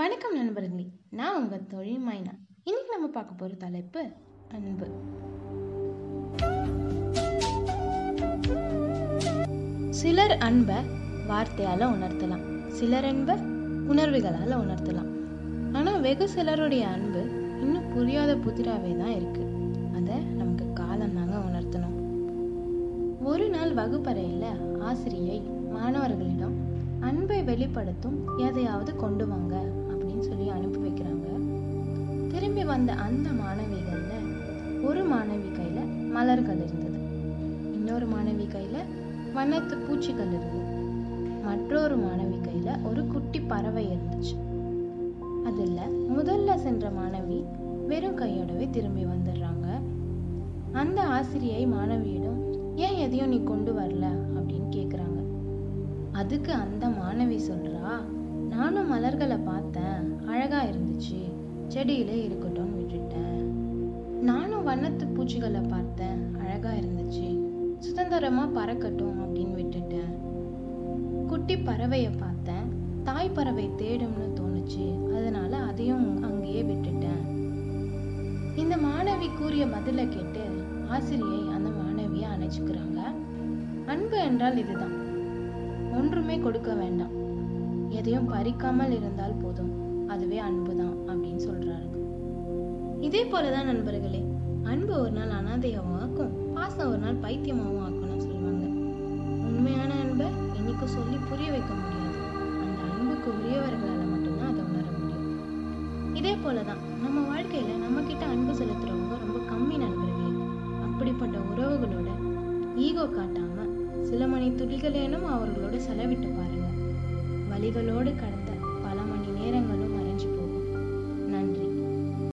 வணக்கம் நண்பர்களே நான் உங்கள் தொழில் மைனா. இன்னைக்கு நம்ம பார்க்க போகிற தலைப்பு அன்பு. சிலர் அன்பை வார்த்தையால் உணர்த்தலாம் சிலர் அன்பை உணர்வுகளால் உணர்த்தலாம். ஆனால் வெகு சிலருடைய அன்பு இன்னும் புரியாத புத்திராவே தான் இருக்கு. அதை நமக்கு காலம் தாங்க உணர்த்தணும். ஒரு நாள் வகுப்பறையில் ஆசிரியை மாணவர்களிடம் அன்பை வெளிப்படுத்தும் எதையாவது கொண்டு வாங்க. திரும்பி வந்த அந்த மாணவிகள்ல ஒரு மாணவி கையில மலர்கள் இருந்தது இன்னொரு மாணவி கையில வண்ணத்து பூச்சிகள் இருந்தது மற்றொரு மாணவி கையில ஒரு குட்டி பறவை இருந்துச்சு. அதில் முதல்ல சென்ற மாணவி வெறும் கையோடவே திரும்பி வந்துடுறாங்க. அந்த ஆசிரியை மாணவியிடம் ஏன் எதையும் நீ கொண்டு வரல? அப்படின்னு கேட்குறாங்க அதுக்கு அந்த மாணவி சொல்றா நானும் மலர்களை பார்த்தேன். அழகா இருந்துச்சு. செடியிலே இருக்கட்டும்னு விட்டுட்டேன். நானும் வண்ணத்து பூச்சிகளை பார்த்தேன். அழகா இருந்துச்சு. சுதந்திரமா பறக்கட்டும் அப்படின்னு விட்டுட்டேன். குட்டி பறவையை பார்த்தேன். தாய் பறவை தேடும்னு தோணுச்சு. அதனால அதையும் அங்கேயே விட்டுட்டேன். இந்த மாணவி கூறிய பதிலை கேட்டு ஆசிரியை அந்த மாணவியை அணைச்சுக்கிறாங்க. அன்பு என்றால் இதுதான். ஒன்றுமே கொடுக்க வேண்டாம். எதையும் பறிக்காமல் இருந்தால் போதும். அதுவே அன்பு தான் அப்படின்னு சொல்றாருங்க. இதே போலதான் நண்பர்களே அன்பு ஒரு நாள் அனாதையாவும் ஆக்கும் பாசம் ஒரு நாள் பைத்தியமாவும் ஆக்கும்னு சொல்லுவாங்க. உண்மையான அன்பை என்னைக்கும் சொல்லி புரிய வைக்க முடியாது. அந்த அன்புக்கு உரியவர்களால் மட்டும்தான் அதை உணர முடியும். இதே போலதான் நம்ம வாழ்க்கையில நம்ம கிட்ட அன்பு செலுத்துறவங்க ரொம்ப கம்மி நண்பர்களே. அப்படிப்பட்ட உறவுகளோட ஈகோ காட்டாம சில மணி துளிகளேனும் அவர்களோட செலவிட்டு பாருங்க. வழிகளோடு கடந்த